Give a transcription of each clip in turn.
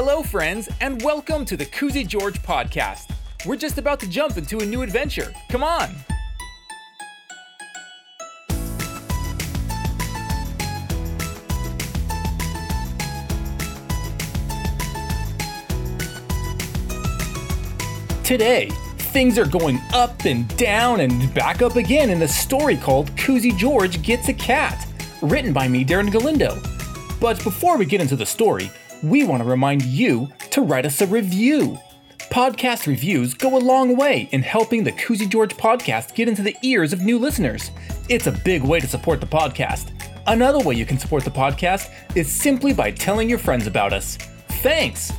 Hello, friends, and welcome to the Koozy George podcast. We're just about to jump into a new adventure. Come on! Today, things are going up and down and back up again in the story called Koozy George Gets a Cat, written by me, Darren Galindo. But before we get into the story, we want to remind you to write us a review. Podcast reviews go a long way in helping the Koozy George podcast get into the ears of new listeners. It's a big way to support the podcast. Another way you can support the podcast is simply by telling your friends about us. Thanks!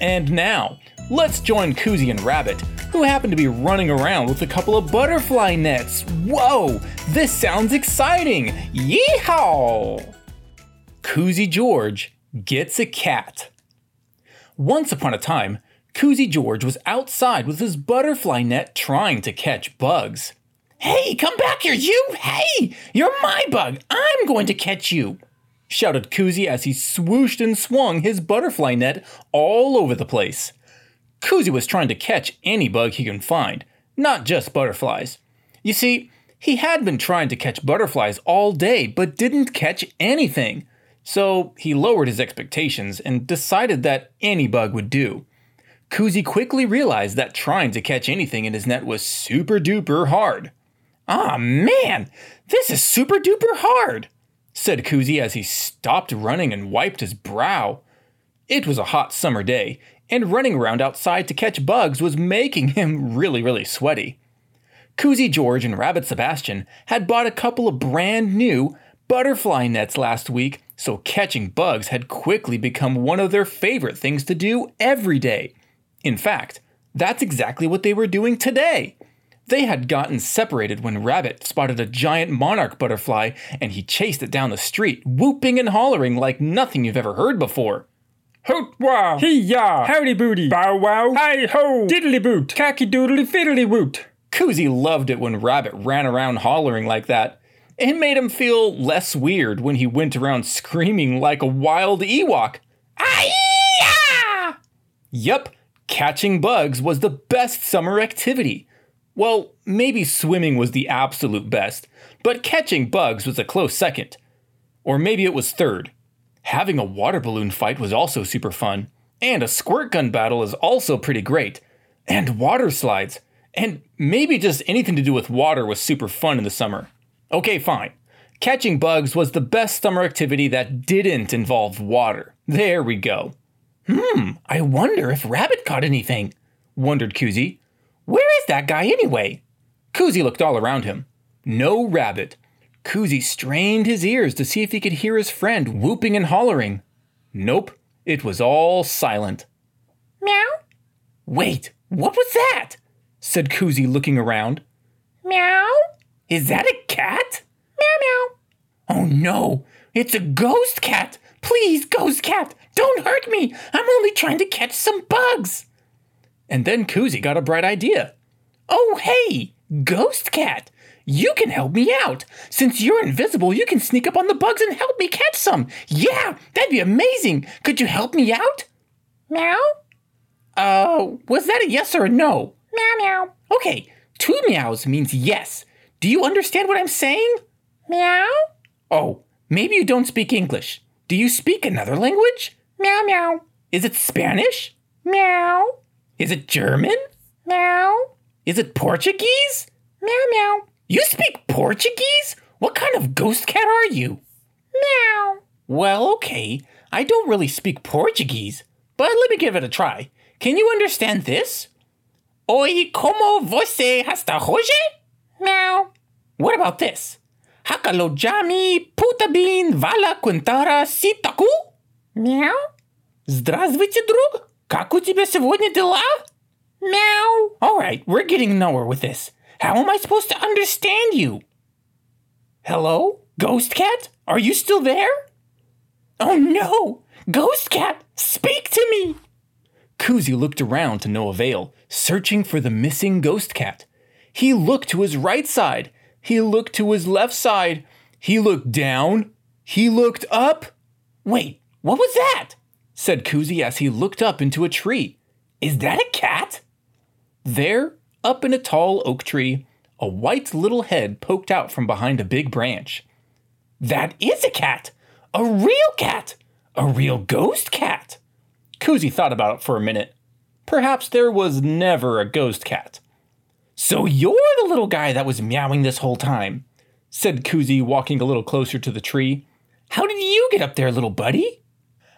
And now, let's join Koozy and Rabbit, who happen to be running around with a couple of butterfly nets. Whoa! This sounds exciting! Yeehaw! Koozy George gets a cat. Once upon a time, Koozy George was outside with his butterfly net trying to catch bugs. Hey, come back here, you! Hey! You're my bug! I'm going to catch you! shouted Koozy as he swooshed and swung his butterfly net all over the place. Koozy was trying to catch any bug he can find, not just butterflies. You see, he had been trying to catch butterflies all day but didn't catch anything. So he lowered his expectations and decided that any bug would do. Koozy quickly realized that trying to catch anything in his net was super duper hard. Ah man, this is super duper hard, said Koozy as he stopped running and wiped his brow. It was a hot summer day, and running around outside to catch bugs was making him really, really sweaty. Koozy George and Rabbit Sebastian had bought a couple of brand new butterfly nets last week so catching bugs had quickly become one of their favorite things to do every day. In fact, that's exactly what they were doing today. They had gotten separated when Rabbit spotted a giant monarch butterfly and he chased it down the street, whooping and hollering like nothing you've ever heard before. Hoot wow! Hee ya! Howdy booty! Bow wow! Hi ho! Diddly boot! Cocky doodly fiddly woot! Koozy loved it when Rabbit ran around hollering like that. It made him feel less weird when he went around screaming like a wild Ewok. Ah! Yup, catching bugs was the best summer activity. Well, maybe swimming was the absolute best, but catching bugs was a close second. Or maybe it was third. Having a water balloon fight was also super fun, and a squirt gun battle is also pretty great. And water slides, and maybe just anything to do with water was super fun in the summer. Okay, fine. Catching bugs was the best summer activity that didn't involve water. There we go. Hmm, I wonder if Rabbit caught anything, wondered Koozy. Where is that guy anyway? Koozy looked all around him. No rabbit. Koozy strained his ears to see if he could hear his friend whooping and hollering. Nope, it was all silent. Meow? Wait, what was that? said Koozy, looking around. Meow? Is that a cat? Meow meow. Oh no, it's a ghost cat. Please, ghost cat, don't hurt me. I'm only trying to catch some bugs. And then Koozy got a bright idea. Oh, hey, ghost cat, you can help me out. Since you're invisible, you can sneak up on the bugs and help me catch some. Yeah, that'd be amazing. Could you help me out? Meow? Uh, was that a yes or a no? Meow meow. Okay, two meows means yes. Do you understand what I'm saying? Meow? Oh, maybe you don't speak English. Do you speak another language? Meow meow. Is it Spanish? Meow. Is it German? Meow. Is it Portuguese? Meow meow. You speak Portuguese? What kind of ghost cat are you? Meow. Well, okay. I don't really speak Portuguese, but let me give it a try. Can you understand this? Oi, como você está hoje? Meow. What about this? Hakalojami putabin vala kuntara sitaku? Meow. Здравствуйте, друг. Как у сегодня дела? Meow. All right, we're getting nowhere with this. How am I supposed to understand you? Hello? Ghost Cat? Are you still there? Oh no! Ghost Cat, speak to me! Koozy looked around to no avail, searching for the missing Ghost Cat. He looked to his right side. He looked to his left side. He looked down. He looked up. Wait, what was that? said Koozy as he looked up into a tree. Is that a cat? There, up in a tall oak tree, a white little head poked out from behind a big branch. That is a cat! A real cat! A real ghost cat! Koozie thought about it for a minute. Perhaps there was never a ghost cat. So you're the little guy that was meowing this whole time, said Koozy, walking a little closer to the tree. How did you get up there, little buddy?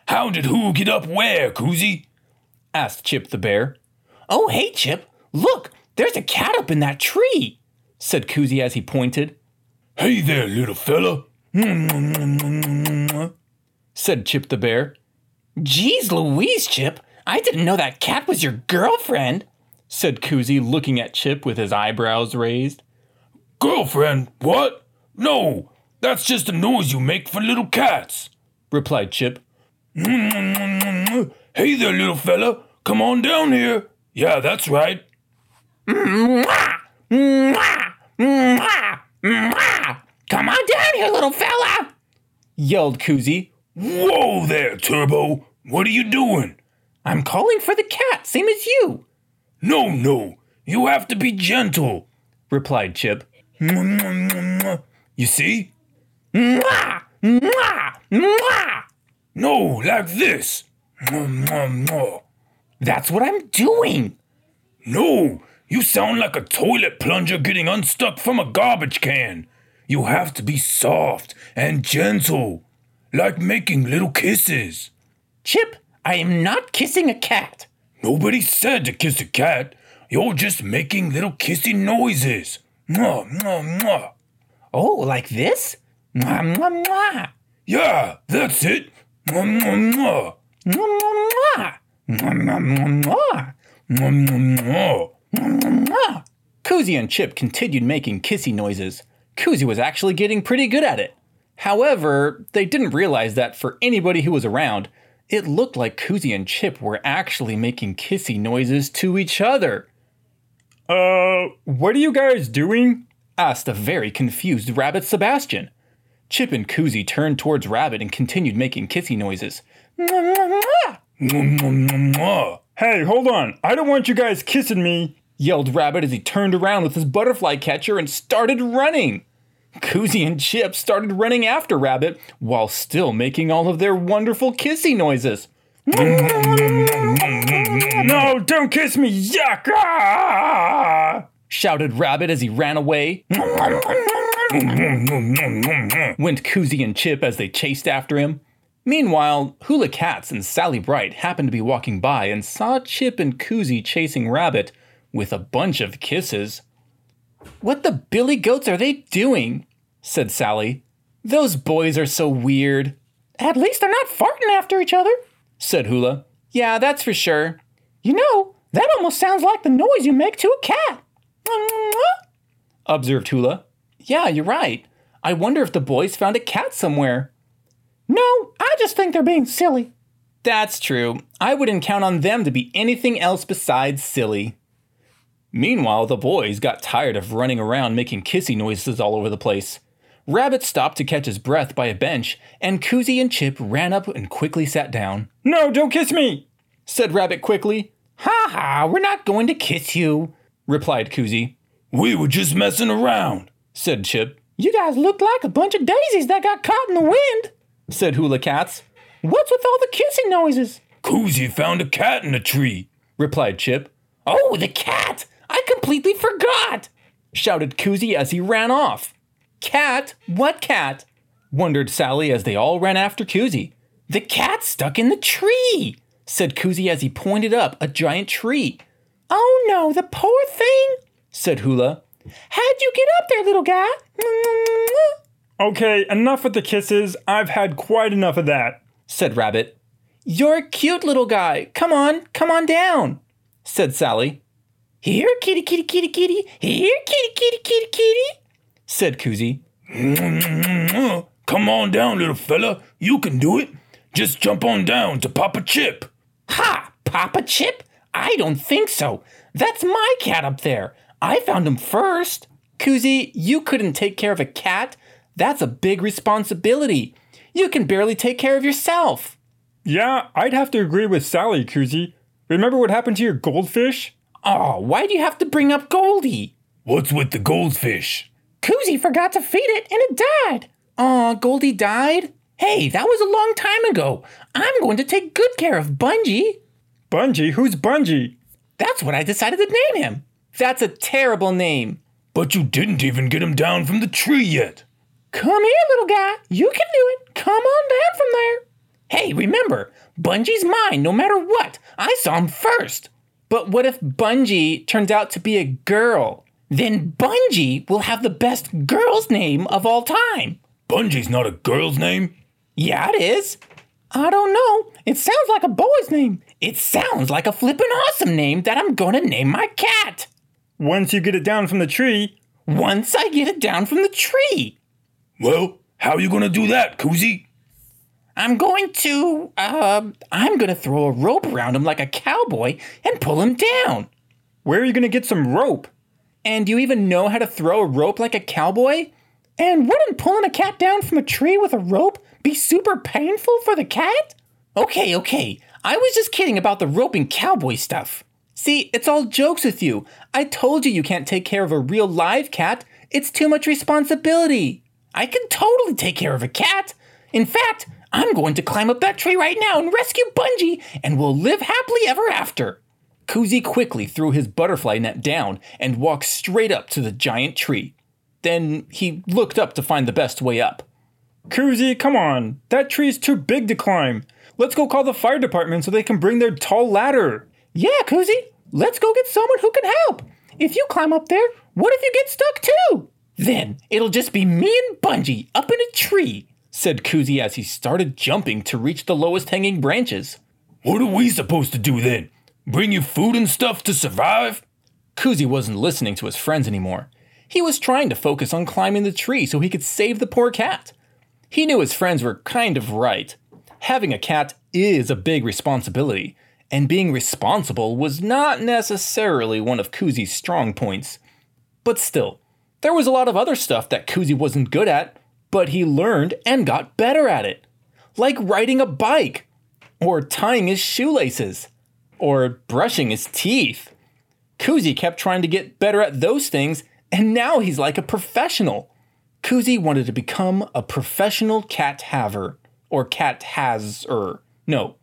How did who get up where, Koozy? asked Chip the bear. Oh, hey, Chip, look, there's a cat up in that tree, said Koozy as he pointed. Hey there, little fella, said Chip the bear. Geez Louise, Chip, I didn't know that cat was your girlfriend, said Koozy, looking at Chip with his eyebrows raised. Girlfriend? What? No, that's just a noise you make for little cats, replied Chip. Hey there, little fella, come on down here. Yeah, that's right. Come on down here, little fella, yelled Koozy. Whoa there, Turbo. What are you doing? I'm calling for the cat, same as you. No, no, you have to be gentle, replied Chip. You see? No, like this. That's what I'm doing. No, you sound like a toilet plunger getting unstuck from a garbage can. You have to be soft and gentle, like making little kisses. Chip, I am not kissing a cat. Nobody said to kiss a cat. You're just making little kissy noises. Mwah, mwah, mwah. Oh, like this? Mwah, mwah, mwah. Yeah, that's it. Mwah, mwah, mwah. Mwah, mwah, mwah. Mwah, mwah, mwah, mwah. Mwah, mwah, mwah. Mwah, mwah, mwah. Koozy and Chip continued making kissy noises. Koozy was actually getting pretty good at it. However, they didn't realize that for anybody who was around, it looked like Koozy and Chip were actually making kissy noises to each other. Uh, what are you guys doing? asked a very confused Rabbit Sebastian. Chip and Koozy turned towards Rabbit and continued making kissy noises. Hey, hold on. I don't want you guys kissing me. yelled Rabbit as he turned around with his butterfly catcher and started running. Koozy and Chip started running after Rabbit while still making all of their wonderful kissy noises. No, don't kiss me. Yuck! Ah! Shouted Rabbit as he ran away. Went Koozy and Chip as they chased after him. Meanwhile, Hula Cats and Sally Bright happened to be walking by and saw Chip and Koozy chasing Rabbit with a bunch of kisses. What the billy goats are they doing? Said Sally. Those boys are so weird, At least they're not farting after each other. said Hula. Yeah, that's for sure. You know, that almost sounds like the noise you make to a cat. Observed Hula. Yeah, you're right. I wonder if the boys found a cat somewhere. No, I just think they're being silly. That's true. I wouldn't count on them to be anything else besides silly. Meanwhile, the boys got tired of running around making kissy noises all over the place. Rabbit stopped to catch his breath by a bench, and Koozy and Chip ran up and quickly sat down. No, don't kiss me. Said Rabbit quickly. Ha ha, we're not going to kiss you, replied Koozy. We were just messing around. Said Chip. You guys look like a bunch of daisies that got caught in the wind. Said Hula Cats. What's with all the kissing noises? Koozy found a cat in a tree. Replied Chip. Oh, the cat! I completely forgot! Shouted Koozy as he ran off. Cat? What cat? Wondered Sally as they all ran after Koozy. The cat stuck in the tree, said Koozy as he pointed up a giant tree. Oh no, the poor thing. Said Hula. How'd you get up there, little guy? Okay, enough with the kisses. I've had quite enough of that. Said Rabbit. You're a cute little guy. Come on, come on down, said Sally. Here, kitty, kitty, kitty, kitty. Here, kitty, kitty, kitty, kitty. Said Koozy. Come on down, little fella. You can do it. Just jump on down to Papa Chip. Ha! Papa Chip? I don't think so. That's my cat up there. I found him first. Koozy, you couldn't take care of a cat. That's a big responsibility. You can barely take care of yourself. Yeah, I'd have to agree with Sally, Koozy. Remember what happened to your goldfish? Oh, why do you have to bring up Goldie? What's with the goldfish? Koozy forgot to feed it and it died. Aw, Goldie died? Hey, that was a long time ago. I'm going to take good care of Bungie. Bungie? Who's Bungie? That's what I decided to name him. That's a terrible name. But you didn't even get him down from the tree yet. Come here, little guy. You can do it. Come on down from there. Hey, remember, Bungie's mine no matter what. I saw him first. But what if Bungie turns out to be a girl? Then Bungie will have the best girl's name of all time. Bungie's not a girl's name. Yeah, it is. I don't know. It sounds like a boy's name. It sounds like a flippin' awesome name that I'm gonna name my cat. Once you get it down from the tree, Once I get it down from the tree, Well, how are you gonna do that, Koozy? I'm going to, uh, I'm gonna throw a rope around him like a cowboy and pull him down. where are you to get some rope? And do you even know how to throw a rope like a cowboy? And wouldn't pulling a cat down from a tree with a rope be super painful for the cat? Okay, okay. I was just kidding about the roping cowboy stuff. See, it's all jokes with you. I told you you can't take care of a real live cat. It's too much responsibility. I can totally take care of a cat. In fact, I'm going to climb up that tree right now and rescue Bungie, and we'll live happily ever after. Koozy quickly threw his butterfly net down and walked straight up to the giant tree. Then he looked up to find the best way up. Koozy, come on. That tree's too big to climb. Let's go call the fire department so they can bring their tall ladder. Yeah, Koozy, let's go get someone who can help. If you climb up there, what if you get stuck too? Then it'll just be me and Bungie up in a tree, said Koozy as he started jumping to reach the lowest hanging branches. What are we supposed to do then? Bring you food and stuff to survive? Koozy wasn't listening to his friends anymore. He was trying to focus on climbing the tree so he could save the poor cat. He knew his friends were kind of right. Having a cat is a big responsibility, and being responsible was not necessarily one of Koozy's strong points. But still, there was a lot of other stuff that Koozy wasn't good at, but he learned and got better at it. Like riding a bike, or tying his shoelaces, or brushing his teeth. Koozy kept trying to get better at those things, and now he's like a professional. Koozy wanted to become a professional cat haver, or cat has-er. No,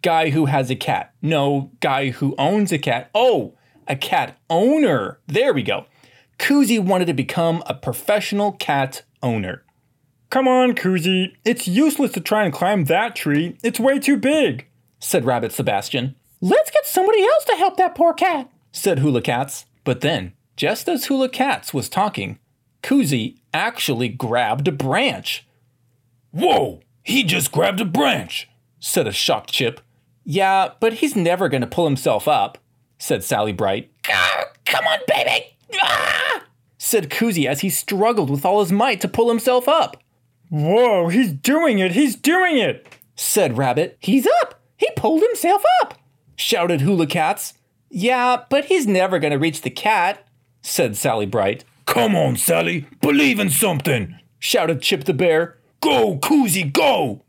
guy who has a cat. No, guy who owns a cat. Oh, a cat owner. There we go. Koozy wanted to become a professional cat owner. Come on, Koozy. It's useless to try and climb that tree. It's way too big. Said Rabbit Sebastian. Let's get somebody else to help that poor cat. Said Hula Cats. But then, just as Hula Cats was talking, Koozy actually grabbed a branch. Whoa, he just grabbed a branch. Said a shocked Chip. Yeah, but he's never gonna pull himself up, said Sally Bright. Come on, baby. Ah! Said Koozy as he struggled with all his might to pull himself up. Whoa, he's doing it. He's doing it. Said Rabbit. He's up. He pulled himself up. Shouted Hula Cats. Yeah, but he's never gonna reach the cat, said Sally Bright. Come on, Sally. Believe in something. Shouted Chip the Bear. Go, Koozy, go.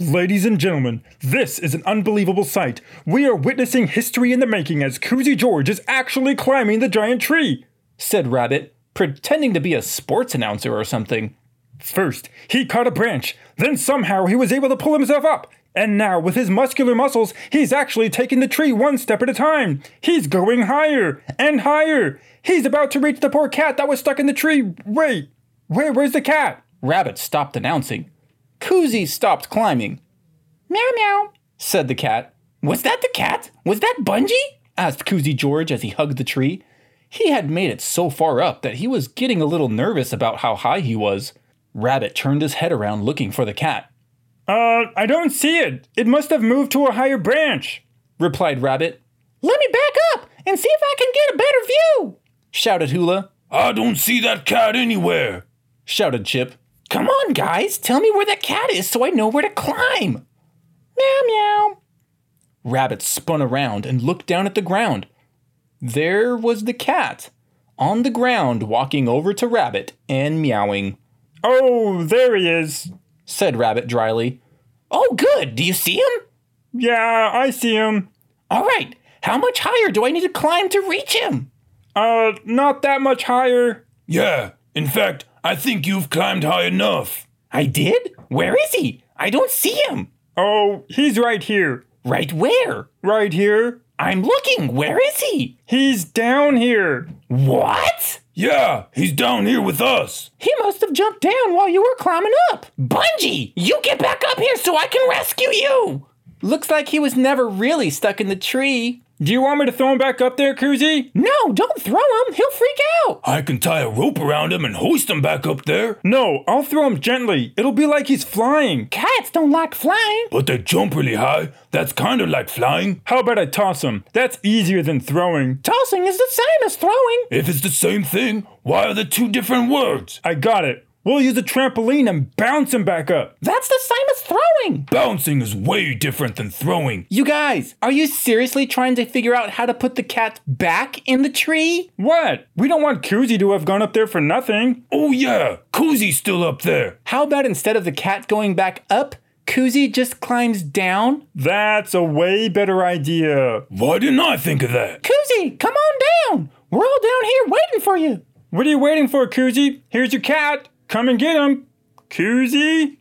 Ladies and gentlemen, this is an unbelievable sight. We are witnessing history in the making as Koozy George is actually climbing the giant tree. Said Rabbit, pretending to be a sports announcer or something. First, he caught a branch, then somehow he was able to pull himself up. And now, with his muscular muscles, he's actually taking the tree one step at a time. He's going higher and higher. He's about to reach the poor cat that was stuck in the tree. Wait, where, where's the cat? Rabbit stopped announcing. Koozy stopped climbing. Meow meow. Said the cat. Was that the cat? Was that Bungie? asked Koozy George as he hugged the tree. He had made it so far up that he was getting a little nervous about how high he was. Rabbit turned his head around looking for the cat. Uh, I don't see it. It must have moved to a higher branch. Replied Rabbit. Let me back up and see if I can get a better view. Shouted Hula. I don't see that cat anywhere. Shouted Chip. Come on, guys. Tell me where that cat is so I know where to climb. Meow meow. Rabbit spun around and looked down at the ground. There was the cat, on the ground, walking over to Rabbit and meowing. Oh, there he is. Said Rabbit dryly. Oh, good. Do you see him? Yeah, I see him. All right, how much higher do I need to climb to reach him? Uh, not that much higher. Yeah, in fact, I think you've climbed high enough. I did? Where is he? I don't see him. Oh, he's right here. Right where? Right here. I'm looking. Where is he? He's down here. What? Yeah, he's down here with us. He must have jumped down while you were climbing up. Bungie, you get back up here so I can rescue you. Looks like he was never really stuck in the tree. Do you want me to throw him back up there, Koozy? No, don't throw him. He'll freak out. I can tie a rope around him and hoist him back up there. No, I'll throw him gently. It'll be like he's flying. Cats don't like flying. But they jump really high. That's kind of like flying. How about I toss him? That's easier than throwing. Tossing is the same as throwing. If it's the same thing, why are there two different words? I got it. We'll use a trampoline and bounce him back up. That's the same as throwing. Bouncing is way different than throwing. You guys, are you seriously trying to figure out how to put the cat back in the tree? What? We don't want Koozy to have gone up there for nothing. Oh yeah, Koozy's still up there. How about instead of the cat going back up, Koozy just climbs down? That's a way better idea. Why didn't I think of that? Koozy, come on down. We're all down here waiting for you. What are you waiting for, Koozy? Here's your cat. Come and get him. Koozy?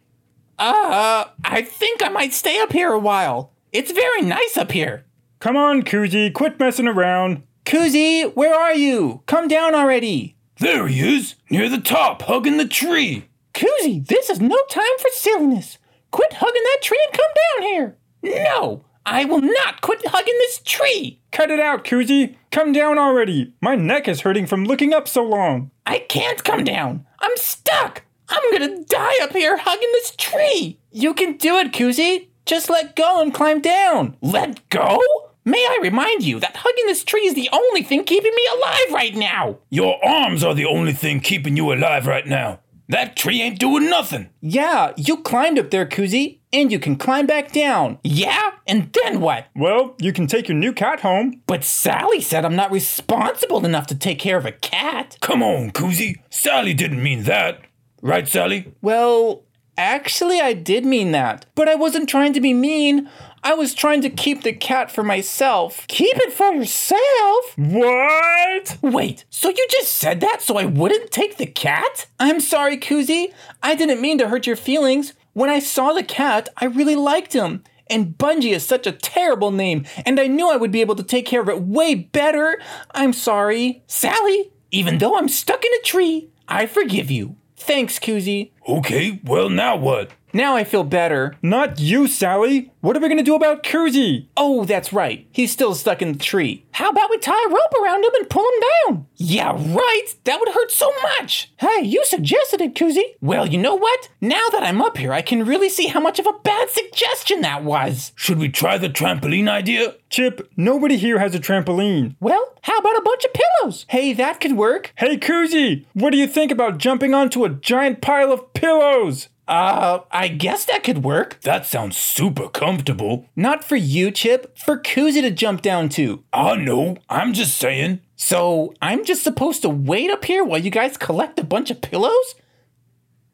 Uh, I think I might stay up here a while. It's very nice up here. Come on, Koozy. Quit messing around. Koozy, where are you? Come down already. There he is, near the top, hugging the tree. Koozy, this is no time for silliness. Quit hugging that tree and come down here. No, I will not quit hugging this tree. Cut it out, Koozy. Come down already. My neck is hurting from looking up so long. I can't come down. I'm stuck. I'm gonna die up here hugging this tree. You can do it, Koozy. Just let go and climb down. Let go? May I remind you that hugging this tree is the only thing keeping me alive right now. Your arms are the only thing keeping you alive right now. That tree ain't doing nothing. Yeah, you climbed up there, Koozy, and you can climb back down. Yeah? And then what? Well, you can take your new cat home. But Sally said I'm not responsible enough to take care of a cat. Come on, Koozy. Sally didn't mean that. Right, Sally? Well, actually, I did mean that. But I wasn't trying to be mean. I was trying to keep the cat for myself. Keep it for yourself? What? Wait, so you just said that so I wouldn't take the cat? I'm sorry, Koozy. I didn't mean to hurt your feelings. When I saw the cat, I really liked him. And Bungie is such a terrible name, and I knew I would be able to take care of it way better. I'm sorry. Sally, even though I'm stuck in a tree, I forgive you. Thanks, Koozy. Okay, well, now what? Now I feel better. Not you, Sally. What are we gonna do about Koozy? Oh, that's right. He's still stuck in the tree. How about we tie a rope around him and pull him down? Yeah, right. That would hurt so much. Hey, you suggested it, Koozy. Well, you know what? Now that I'm up here, I can really see how much of a bad suggestion that was. Should we try the trampoline idea? Chip, nobody here has a trampoline. Well, how about a bunch of pillows? Hey, that could work. Hey, Koozy, what do you think about jumping onto a giant pile of pillows? Uh, I guess that could work. That sounds super comfortable. Not for you, Chip. For Koozy to jump down to. I know, I'm just saying. So I'm just supposed to wait up here while you guys collect a bunch of pillows?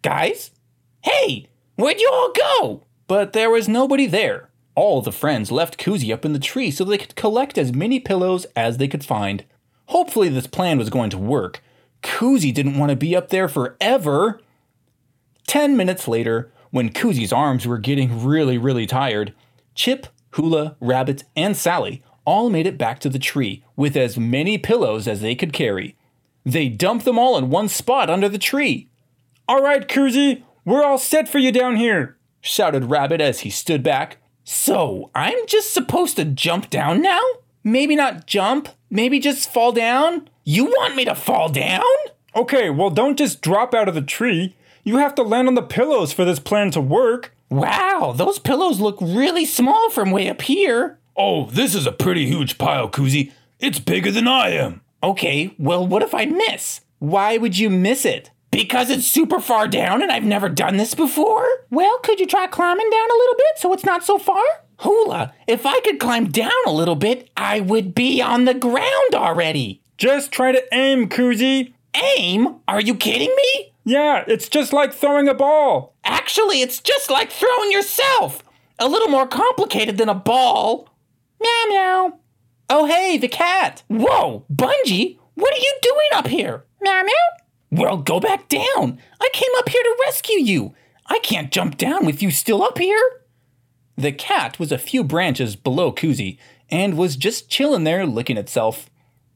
Guys? Hey, where'd you all go? But there was nobody there. All the friends left Koozy up in the tree so they could collect as many pillows as they could find. Hopefully, this plan was going to work. Koozy didn't want to be up there forever. Ten minutes later, when Koozy's arms were getting really, really tired, Chip, Hula, Rabbit, and Sally all made it back to the tree with as many pillows as they could carry. They dumped them all in one spot under the tree. All right, Koozy, we're all set for you down here, shouted Rabbit as he stood back. So, I'm just supposed to jump down now? Maybe not jump, maybe just fall down? You want me to fall down? Okay, well, don't just drop out of the tree. You have to land on the pillows for this plan to work. Wow, those pillows look really small from way up here. Oh, this is a pretty huge pile, Koozy. It's bigger than I am. Okay, well, what if I miss? Why would you miss it? Because it's super far down and I've never done this before? Well, could you try climbing down a little bit so it's not so far? Hula, if I could climb down a little bit, I would be on the ground already. Just try to aim, Koozy. Aim? Are you kidding me? Yeah, it's just like throwing a ball. Actually, it's just like throwing yourself. A little more complicated than a ball. Meow meow. Oh, hey, the cat. Whoa, Bungie, what are you doing up here? Meow meow. Well, go back down. I came up here to rescue you. I can't jump down with you still up here. The cat was a few branches below Koozy and was just chilling there licking itself.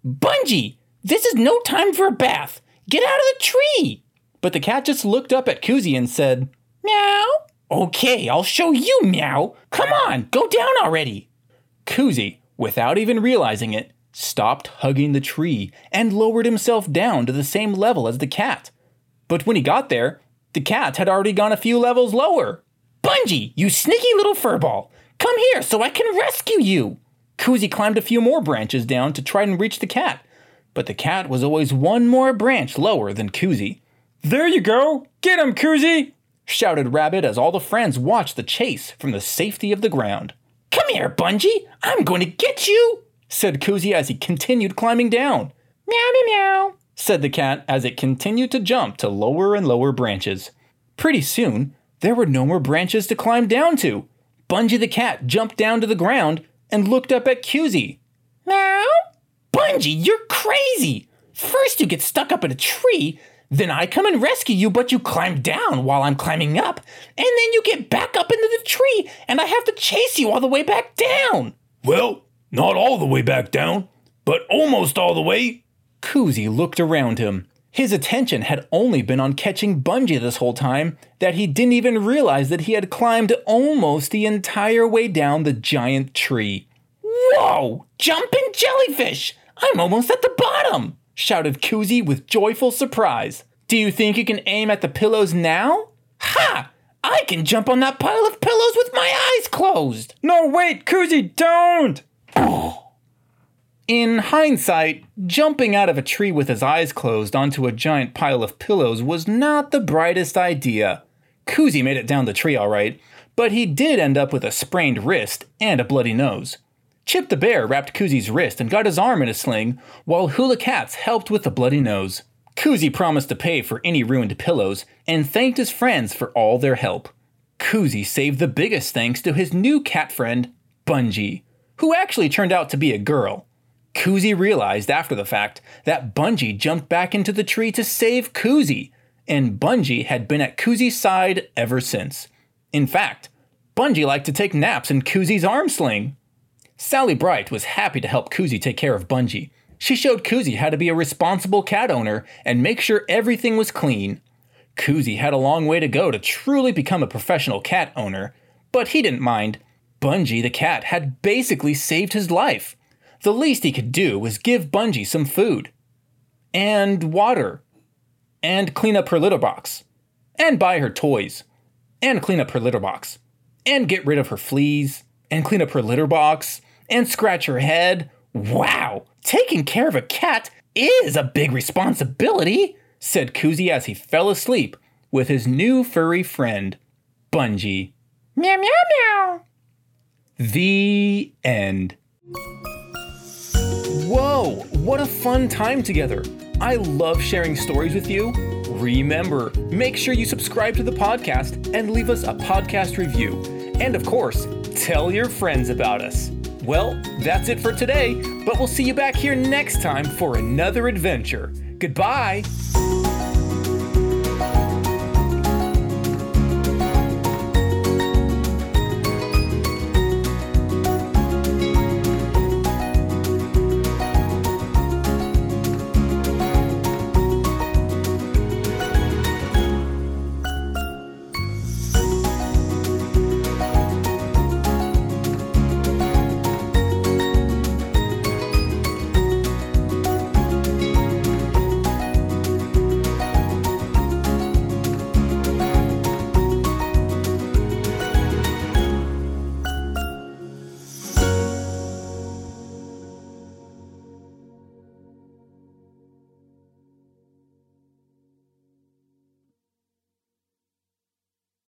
Bungie, this is no time for a bath. Get out of the tree. But the cat just looked up at Koozy and said, Meow. Okay, I'll show you, meow. Come on, go down already. Koozy, without even realizing it, stopped hugging the tree and lowered himself down to the same level as the cat. But when he got there, the cat had already gone a few levels lower. Bungie, you sneaky little furball, come here so I can rescue you. Koozy climbed a few more branches down to try and reach the cat, but the cat was always one more branch lower than Koozy. There you go! Get him, Koozy! shouted Rabbit as all the friends watched the chase from the safety of the ground. Come here, Bungie! I'm going to get you! said Koozy as he continued climbing down. Meow meow meow, said the cat as it continued to jump to lower and lower branches. Pretty soon, there were no more branches to climb down to. Bungie the cat jumped down to the ground and looked up at Koozy. Meow? Bungie, you're crazy! First you get stuck up in a tree, then I come and rescue you, but you climb down while I'm climbing up, and then you get back up into the tree, and I have to chase you all the way back down. Well, not all the way back down, but almost all the way. Koozy looked around him. His attention had only been on catching Bungie this whole time that he didn't even realize that he had climbed almost the entire way down the giant tree. Whoa! Jumping jellyfish! I'm almost at the bottom! Shouted Koozy with joyful surprise. Do you think you can aim at the pillows now? Ha! I can jump on that pile of pillows with my eyes closed! No, wait, Koozy, don't! In hindsight, jumping out of a tree with his eyes closed onto a giant pile of pillows was not the brightest idea. Koozy made it down the tree all right, but he did end up with a sprained wrist and a bloody nose. Chip the bear wrapped Koozy's wrist and got his arm in a sling, while Hula Cats helped with the bloody nose. Koozy promised to pay for any ruined pillows and thanked his friends for all their help. Koozy saved the biggest thanks to his new cat friend, Bungie, who actually turned out to be a girl. Koozy realized after the fact that Bungie jumped back into the tree to save Koozy, and Bungie had been at Koozy's side ever since. In fact, Bungie liked to take naps in Kuzi's arm sling. Sally Bright was happy to help Koozy take care of Bungie. She showed Koozy how to be a responsible cat owner and make sure everything was clean. Koozy had a long way to go to truly become a professional cat owner, but he didn't mind. Bungie the cat had basically saved his life. The least he could do was give Bungie some food, and water, and clean up her litter box, and buy her toys, and clean up her litter box, and get rid of her fleas, and clean up her litter box, and scratch her head. Wow, taking care of a cat is a big responsibility, said Koozy as he fell asleep with his new furry friend, Bungie. Meow meow meow. The end. Whoa, what a fun time together! I love sharing stories with you. Remember, make sure you subscribe to the podcast and leave us a podcast review. And of course, tell your friends about us. Well, that's it for today, but we'll see you back here next time for another adventure. Goodbye!